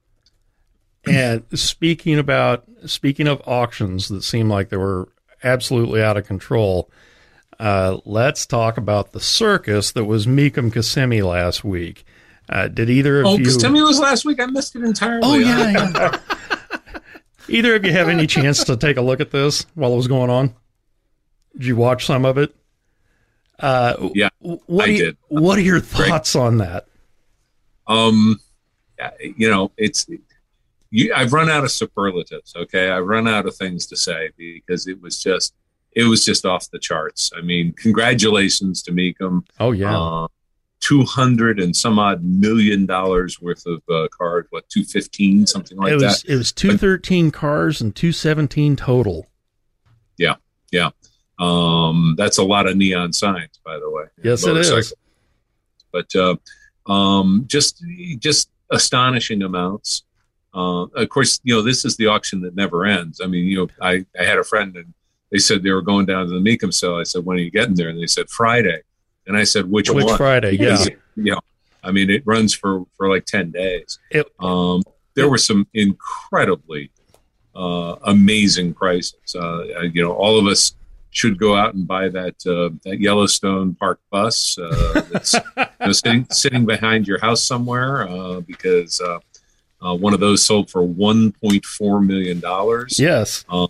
And speaking about speaking of auctions that seem like they were absolutely out of control, uh, let's talk about the circus that was Mecum Kissimmee last week. Uh, did either of oh, you? Oh, Kissimmee was last week. I missed it entirely. Oh yeah. (laughs) yeah. either of you have any chance to take a look at this while it was going on? Did you watch some of it? Uh, yeah, what I you, did. What are your thoughts Great. on that? Um, you know, it's you, I've run out of superlatives. Okay, I've run out of things to say because it was just it was just off the charts. I mean, congratulations to Mecum. Oh yeah. Uh, 200 and some odd million dollars worth of uh, cars, what, 215, something like it was, that? It was 213 but, cars and 217 total. Yeah, yeah. Um, that's a lot of neon signs, by the way. Yes, it is. But uh, um, just, just astonishing amounts. Uh, of course, you know, this is the auction that never ends. I mean, you know, I, I had a friend and they said they were going down to the Mecum cell. I said, when are you getting there? And they said, Friday. And I said, which, which one? Friday? Yeah. You know, I mean, it runs for, for like 10 days. It, um, there it, were some incredibly uh, amazing prices. Uh, you know, all of us should go out and buy that uh, that Yellowstone Park bus uh, that's (laughs) you know, sitting sitting behind your house somewhere uh, because uh, uh, one of those sold for 1.4 million dollars. Yes. Uh,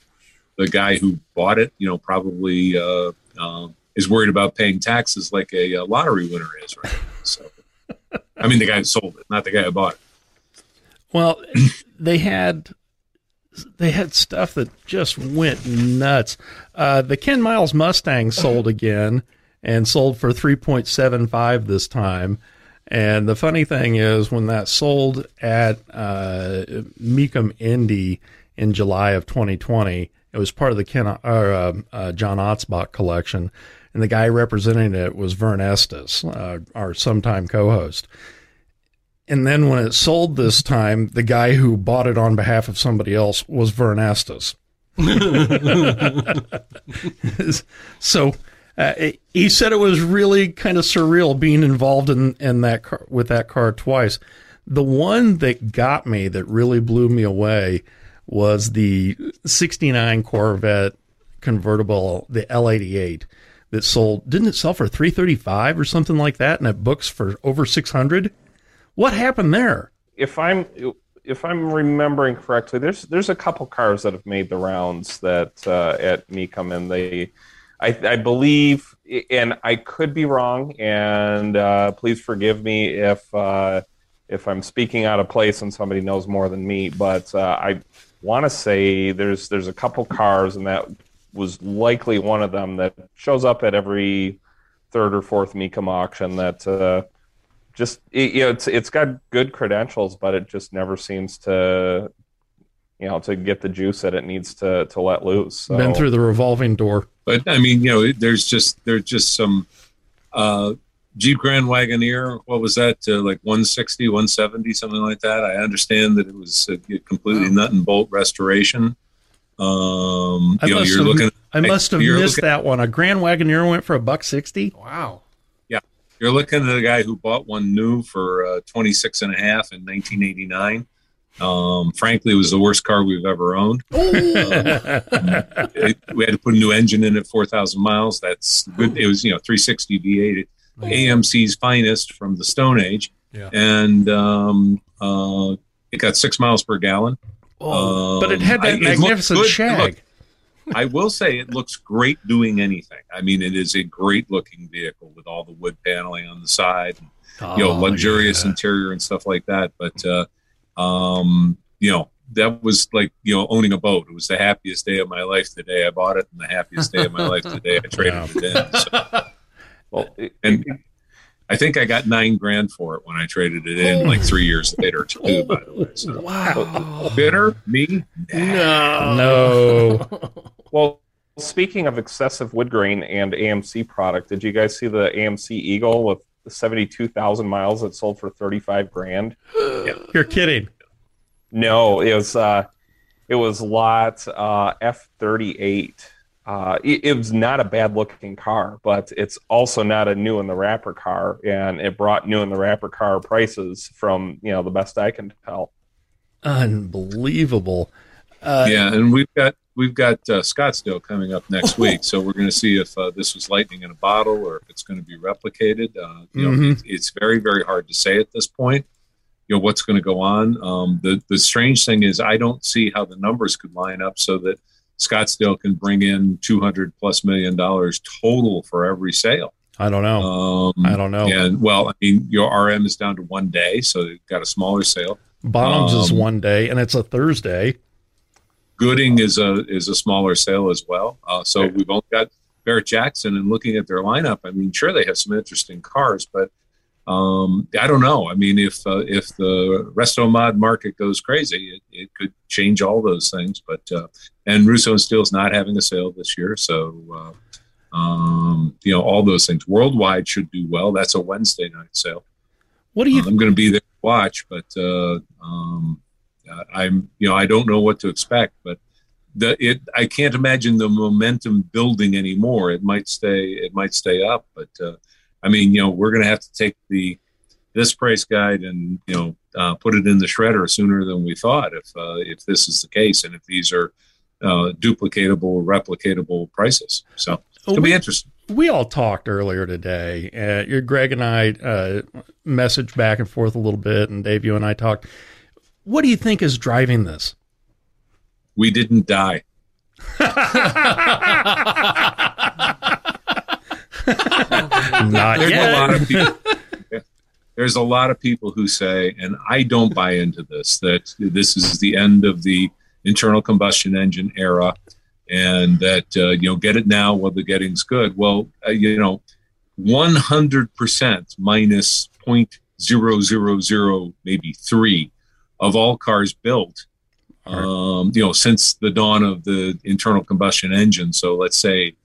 the guy who bought it, you know, probably uh, uh, is worried about paying taxes like a, a, lottery winner is right now. So, I mean, the guy who sold it, not the guy who bought it. Well, they had they had stuff that just went nuts. Uh, the Ken Miles Mustang sold again and sold for three point seven five this time. And the funny thing is, when that sold at uh, Mecum Indy in July of 2020, it was part of the Ken or uh, uh, John Otzbach collection, and the guy representing it was Vern Estes, uh, our sometime co-host. And then when it sold this time, the guy who bought it on behalf of somebody else was Vern Estes. (laughs) so uh, he said it was really kind of surreal being involved in, in that car, with that car twice. The one that got me that really blew me away was the 69 Corvette convertible, the L88 that sold didn't it sell for 335 or something like that and it books for over 600? What happened there? If I'm if I'm remembering correctly, there's there's a couple cars that have made the rounds that uh, at Mecum and they I, I, believe, and I could be wrong, and uh, please forgive me if uh, if I'm speaking out of place and somebody knows more than me. But uh, I want to say there's there's a couple cars, and that was likely one of them that shows up at every third or fourth Mecum auction. That uh, just it, you know it's it's got good credentials, but it just never seems to you know to get the juice that it needs to to let loose. So. Been through the revolving door. But I mean, you know, there's just there's just some uh, Jeep Grand Wagoneer. What was that? Uh, like 160, 170, something like that. I understand that it was a completely nut and bolt restoration. Um, I you know, must you're have, looking. I must have missed looking- that one. A Grand Wagoneer went for a buck sixty. Wow. You're looking at a guy who bought one new for uh, 26 and a half in 1989. Um, frankly, it was the worst car we've ever owned. It- we had to put a new engine in at 4,000 miles. That's good. It was, you know, 360 V8, AMC's finest from the Stone Age. Yeah. And um, uh, it got six miles per gallon. Oh, but it had Um, I- that it looked magnificent shag. Look, I will say it looks great doing anything. I mean, it is a great looking vehicle with all the wood paneling on the side, and, you know, Oh, luxurious yeah. interior and stuff like that. But, uh, um, you know, that was like, you know, owning a boat. It was the happiest day of my life the day I bought it, and the happiest day of my life the day I traded (laughs) it in. So, Well, it- and I think I got nine grand for it when I traded it in, like three years later, too, by the way. So, Wow. bitter? Me? No. No. (laughs) Well, speaking of excessive wood grain and AMC product, did you guys see the AMC Eagle with the 72,000 miles that sold for 35 grand? (gasps) You're kidding. No, it was uh, it was lot uh, F38. Uh, it, it was not a bad looking car, but it's also not a new in the wrapper car, and it brought new in the wrapper car prices from you know the best I can tell. Unbelievable. Uh, yeah, and we've got we've got uh, Scottsdale coming up next week, so we're going to see if uh, this was lightning in a bottle or if it's going to be replicated. Uh, you know, Mhm. it's, it's very very hard to say at this point. You know what's going to go on. Um, the the strange thing is, I don't see how the numbers could line up so that Scottsdale can bring in two hundred plus million dollars total for every sale. I don't know. Um, I don't know. And well, I mean, your RM is down to one day, so they've got a smaller sale. Is um, one day, and it's a Thursday. Gooding is a is a smaller sale as well. Uh, so we've only got Barrett Jackson, and looking at their lineup, I mean, sure they have some interesting cars, but um, I don't know. I mean, if uh, if the resto mod market goes crazy, it, it could change all those things. But uh, and Russo and Steele's not having a sale this year, so uh, um, you know all those things. Worldwide should do well. That's a Wednesday night sale. What do you? I'm going to be there to watch, but uh, um, I'm you know I don't know what to expect, but the it I can't imagine the momentum building anymore. It might stay it might stay up, but uh, I mean you know we're going to have to take the this price guide and you know uh, put it in the shredder sooner than we thought if uh, if this is the case and if these are uh, duplicatable replicatable prices. So it'll be interesting. we all talked earlier today. Uh, Greg and I uh, messaged back and forth a little bit, and Dave, you and I talked. What do you think is driving this? We didn't die. (laughs) (laughs) Not There's a yet. lot of (laughs) people. There's a lot of people who say, and I don't buy into this, that this is the end of the internal combustion engine era, and that uh, you know, get it now while the getting's good. Well, uh, you know, 100% minus 0.000 maybe three of all cars built um, you know, since the dawn of the internal combustion engine. So let's say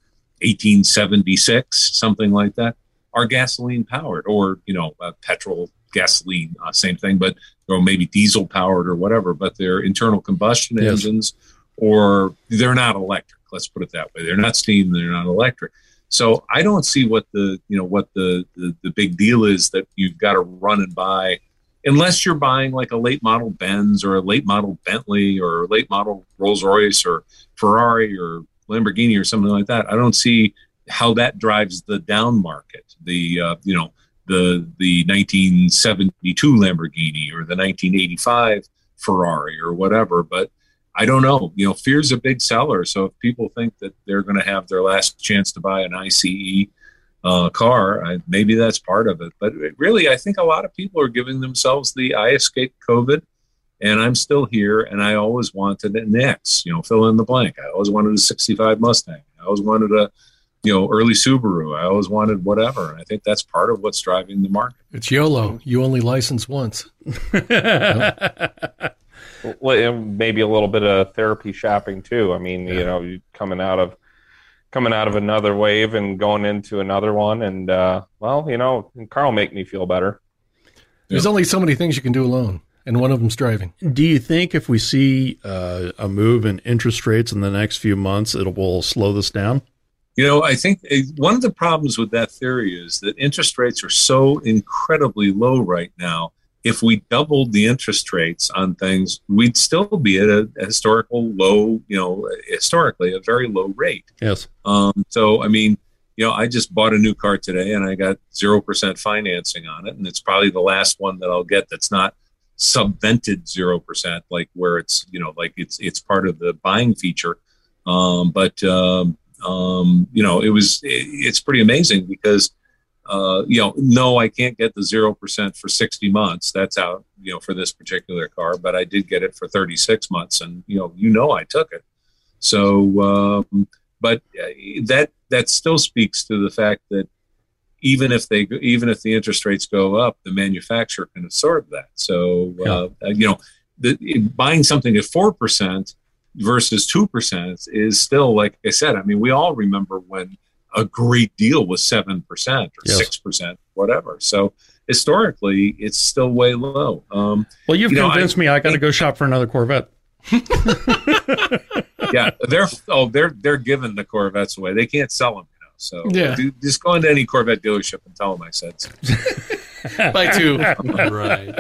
1876, something like that, are gasoline powered, or you know, uh, petrol, gasoline, uh, same thing, but or maybe diesel powered or whatever. But they're internal combustion Yes. engines, or they're not electric. Let's put it that way. They're not steam. They're not electric. So I don't see what the you know what the the, the big deal is that you've got to run and buy unless you're buying like a late model Benz or a late model Bentley or a late model Rolls Royce or Ferrari or Lamborghini or something like that. I don't see how that drives the down market. The uh, you know the the 1972 Lamborghini or the 1985 Ferrari or whatever. But I don't know. You know, fear's a big seller. So if people think that they're going to have their last chance to buy an ICE uh, car, I, maybe that's part of it. But really, I think a lot of people are giving themselves the I escaped COVID and I'm still here. And I always wanted an X, you know, fill in the blank. I always wanted a '65 Mustang. I always wanted a, you know, early Subaru. I always wanted whatever. And I think that's part of what's driving the market. It's YOLO. You only license once. (laughs) Well, and maybe a little bit of therapy shopping too. I mean, you know, coming out of coming out of another wave and going into another one, and uh, well, you know, Carl make me feel better. There's only so many things you can do alone, and one of them's driving. Do you think if we see uh, a move in interest rates in the next few months, it will slow this down? You know, I think uh, one of the problems with that theory is that interest rates are so incredibly low right now. If we doubled the interest rates on things, we'd still be at a, a historical low, you know, historically a very low rate. Yes. Um, so, I mean, you know, I just bought a new car today and I got 0% financing on it. And it's probably the last one that I'll get that's not subvented 0%, like where it's, you know, like it's, it's part of the buying feature. Um, but, um, um, you know, it was, it, it's pretty amazing because, uh, you know, no, I can't get the 0% for 60 months. That's out, you know, for this particular car, but I did get it for 36 months and, you know, you know, I took it. So, um, but uh, that, that still speaks to the fact that even if they even if the interest rates go up, the manufacturer can absorb that. So uh, you know, the, buying something at four percent versus two percent is still like I said. I mean, we all remember when a great deal was seven percent or Yes. six percent, whatever. So historically, it's still way low. Um, Well, you've You know, convinced me I got to go shop for another Corvette. (laughs) (laughs) yeah, they're oh they're they're giving the Corvettes away. They can't sell them. You know, so Yeah. do- just go into any Corvette dealership and tell them I said so. By two. (laughs) right.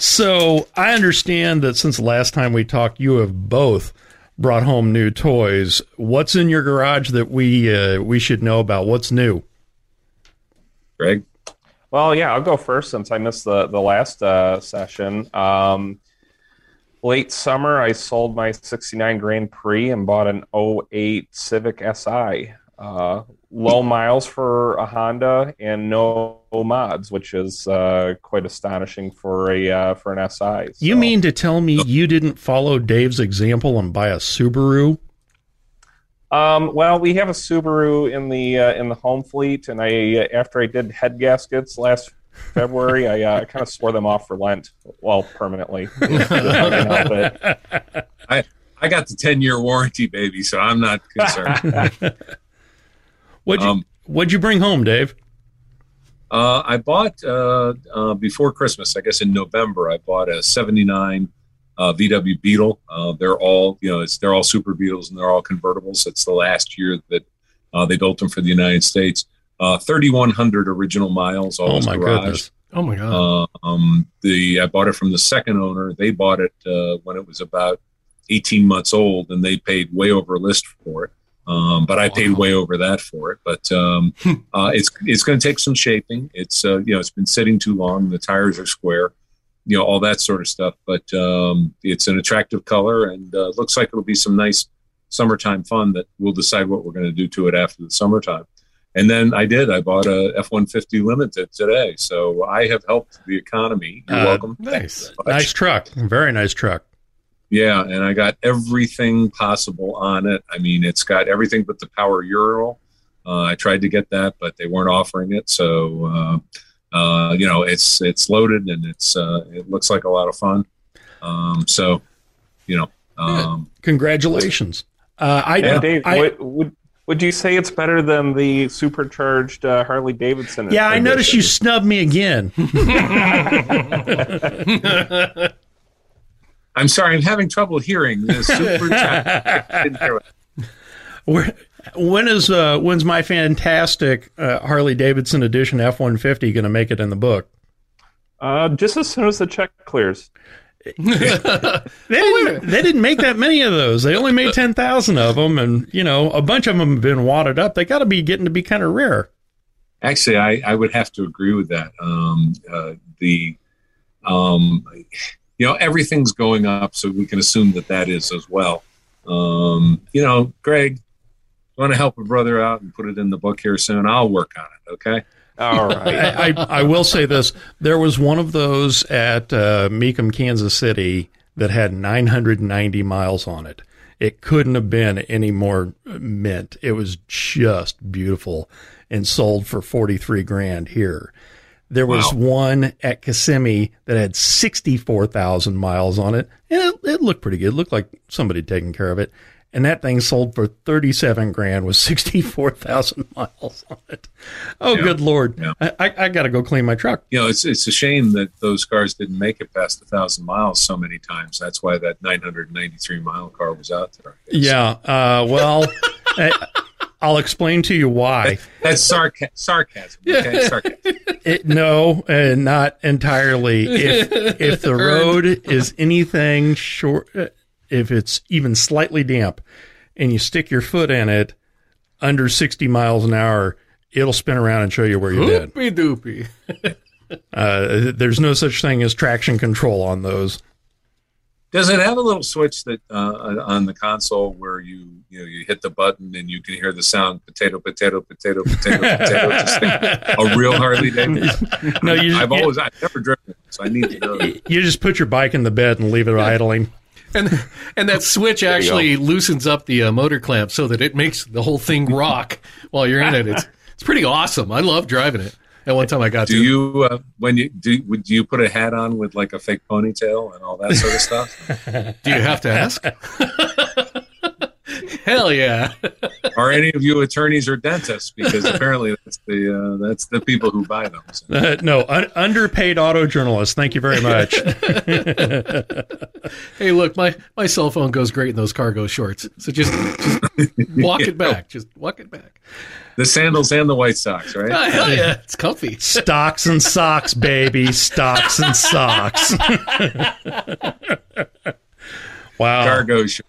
So I understand that since the last time we talked, you have both brought home new toys. What's in your garage that we uh, we should know about? What's new? Greg. Well, yeah, I'll go first since I missed the the last uh, session. Um, late summer, I sold my '69 Grand Prix and bought an 08 Civic Si. Uh, low miles for a Honda and no mods, which is uh, quite astonishing for a uh, for an SI. You mean to tell me you didn't follow Dave's example and buy a Subaru? Um, well, we have a Subaru in the uh, in the home fleet, and I uh, after I did head gaskets last February, I uh, kind of swore them off for Lent, well, permanently. (laughs) I can help it. I got the 10 year warranty, baby, so I'm not concerned. (laughs) What'd you Um, What'd you bring home, Dave? uh, I bought uh, uh, before Christmas, I guess in November, I bought a 79 uh, VW Beetle. Uh, they're all, you know, it's, they're all Super Beetles and they're all convertibles. It's the last year that uh, they built them for the United States. Uh, 3,100 original miles. All Oh my garage. goodness! Oh my god. Uh, um, the I bought it from the second owner. They bought it uh, when it was about 18 months old, and they paid way over list for it. Um, but I paid way over that for it. But um, (laughs) uh, it's it's going to take some shaping. It's uh, you know it's been sitting too long. The tires are square, you know all that sort of stuff. But um, it's an attractive color, and uh, looks like it'll be some nice summertime fun that we'll decide what we're going to do to it after the summertime. And then I did. I bought a F one fifty limited today, so I have helped the economy. You're Uh, welcome. nice. Much. Nice truck, very nice truck. Yeah, and I got everything possible on it. I mean, it's got everything but the power ural. Uh, I tried to get that, but they weren't offering it. So, uh, uh, you know, it's it's loaded and it's uh, it looks like a lot of fun. Um, so, you know, um, Congratulations! Uh, I, And Dave, I would, would would you say it's better than the supercharged uh, Harley Davidson? yeah, I noticed you edition? snubbed me again. (laughs) (laughs) I'm sorry, I'm having trouble hearing this super (laughs) chat. I didn't. Where, when is uh, when's my fantastic uh, Harley Davidson edition F one fifty going to make it in the book? Uh, just as soon as the check clears. (laughs) They didn't, they didn't make that many of those. They only made ten thousand of them, and you know a bunch of them have been wadded up. They got to be getting to be kind of rare. Actually, I, I would have to agree with that. Um, uh, the, um, you know, everything's going up, so we can assume that that is as well. Um, you know, Greg, want to help a brother out and put it in the book here soon? I'll work on it. Okay. All (laughs) right. I, I, I will say this: there was one of those at uh, Mecum, Kansas City, that had 990 miles on it. It couldn't have been any more mint. It was just beautiful and sold for 43 grand here. There was Wow. one at Kissimmee that had 64,000 miles on it, and it, it looked pretty good. It looked like somebody had taken care of it. And that thing sold for 37 grand with (laughs) 64,000 miles on it. Oh, Yeah. good Lord. Yeah. I, I, I got to go clean my truck. You know, it's it's a shame that those cars didn't make it past a thousand miles so many times. That's why that 993 mile car was out there. Yeah. Uh, well, I, (laughs) I'll explain to you why. That's sarca- sarcasm. Okay, sarcasm. (laughs) It, no, uh, not entirely. If if the (laughs) road is anything short, uh, if it's even slightly damp, and you stick your foot in it under sixty miles an hour, it'll spin around and show you where you've been. Hoopy doopy. (laughs) Uh, there's no such thing as traction control on those. Does it have a little switch that uh, on the console where you you know you hit the button and you can hear the sound potato potato potato potato potato just like a real Harley Davidson? (laughs) No, you I've you- always I've never driven it, so I need to know. that. You just put your bike in the bed and leave it idling. And and that switch actually loosens up the uh, motor clamp so that it makes the whole thing rock while you're in it. It's it's pretty awesome. I love driving it. At one time I got Do to. you uh, when you do would you put a hat on with like a fake ponytail and all that sort of stuff? (laughs) Do you have to ask? (laughs) Hell yeah. Are any of you attorneys or dentists? Because apparently that's the uh, that's the people who buy them. So. Uh, no, un- underpaid auto journalists. Thank you very much. (laughs) Hey, look, my, my cell phone goes great in those cargo shorts. So just, just (laughs) walk it back. Just walk it back. The sandals and the white socks, right? Oh, hell yeah. It's comfy. Stocks and socks, baby. Stocks and socks. (laughs) wow. Cargo shirt.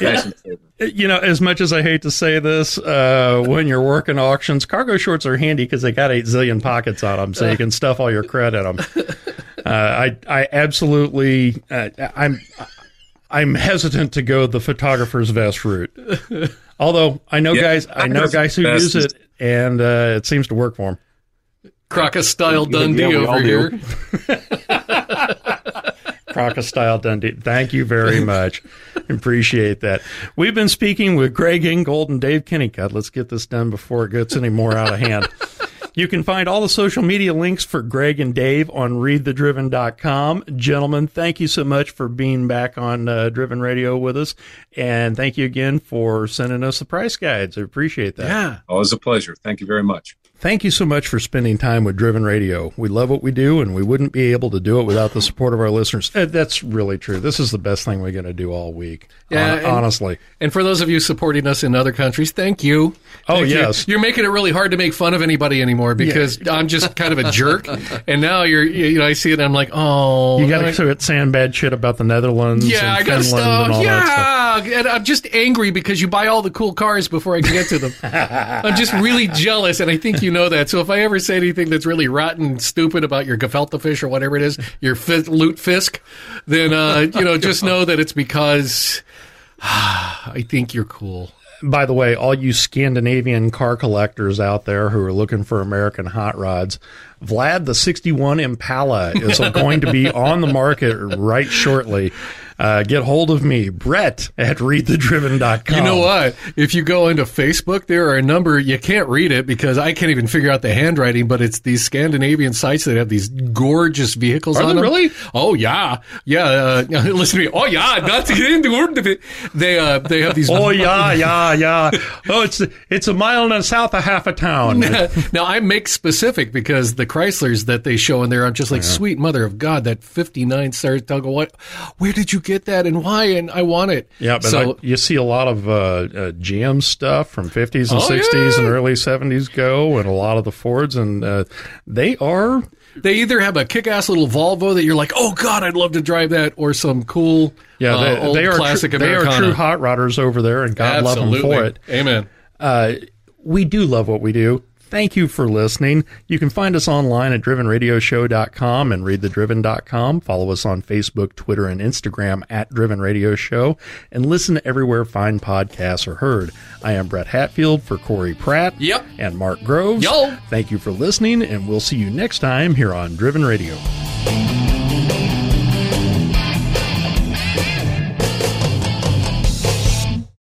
Yeah. (laughs) Nice. You know, as much as I hate to say this, uh, when you're working auctions, cargo shorts are handy because they got eight zillion pockets on them, so you can stuff all your cred in them. (laughs) Uh, I, I absolutely, uh, I'm, I'm hesitant to go the photographer's vest route. Although I know Yeah, guys, I know guys who use it, and uh, it seems to work for them. Crocus style Dundee Yeah, we all over do. here. (laughs) Crocodile Dundee. Thank you very much. Appreciate that. We've been speaking with Greg Ingold and Dave Kennicott. Let's get this done before it gets any more out of hand. You can find all the social media links for Greg and Dave on readthedriven.com. Gentlemen, thank you so much for being back on uh, Driven Radio with us. And thank you again for sending us the price guides. I appreciate that. Yeah. Always a pleasure. Thank you very much. Thank you so much for spending time with Driven Radio. We love what we do, and we wouldn't be able to do it without the support of our listeners. Uh, That's really true. This is the best thing we're going to do all week. Yeah, and- honestly. And for those of you supporting us in other countries, thank you. Oh, Thank you. yes. You're making it really hard to make fun of anybody anymore because I'm just kind of a jerk. (laughs) And now you're, you know, I see it and I'm like, oh. You got to saying bad shit about the Netherlands Yeah, I and got Finland stuff. and all that stuff. Yeah, and I'm just angry because you buy all the cool cars before I can get to them. (laughs) I'm just really jealous, and I think you know that. So if I ever say anything that's really rotten, and stupid about your gefilte fish or whatever it is, your fi- lutefisk, then uh, (laughs) you know just know that it's because (sighs) I think you're cool. By the way, all you Scandinavian car collectors out there who are looking for American hot rods, Vlad the 61 Impala is (laughs) going to be on the market right shortly. Uh, get hold of me, Brett at readthedriven.com. You know what? If you go into Facebook, there are a number you can't read it because I can't even figure out the handwriting. But it's these Scandinavian sites that have these gorgeous vehicles Are on them. really? Oh yeah, yeah. Uh, (laughs) listen to me. Oh yeah, not to get into the word of it. They uh, they have these. (laughs) Oh yeah, (laughs) yeah, yeah. Oh, it's it's a mile and a south of half a town. now I make specific because the Chryslers that they show in there, I'm just like, sweet mother of God, that 59 Saratoga. What? Where did you get that and why? And I want it. Yeah, but so I- you see a lot of uh, uh, GM stuff from 50s and Oh, 60s and early 70s go, and a lot of the Fords, and uh, they are. they either have a kick-ass little Volvo that you're like, oh God, I'd love to drive that, or some cool, Yeah, uh, they, old they are classic tru- they are true hot rodders over there, and God love them for it. Amen. Uh, we do love what we do. Thank you for listening. You can find us online at drivenradioshow.com and readthedriven.com. Follow us on Facebook, Twitter, and Instagram at Driven Radio Show and listen everywhere fine podcasts are heard. I am Brett Hatfield for Corey Pratt. Yep. And Mark Groves. Yo. Thank you for listening, and we'll see you next time here on Driven Radio.